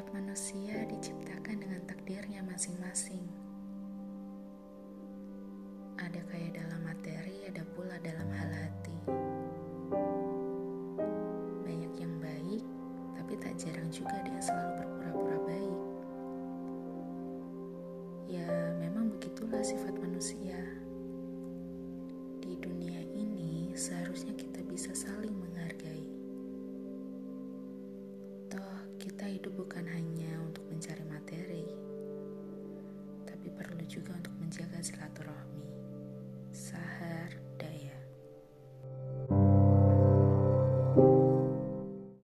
Tiap manusia diciptakan dengan takdirnya masing-masing. Ada kaya dalam materi, ada pula dalam hal hati. Banyak yang baik, tapi tak jarang juga ada yang selalu berpura-pura baik. Ya, memang begitulah sifat manusia. Di dunia ini, seharusnya kita bisa saling menghargai. Toh, kita hidup bukan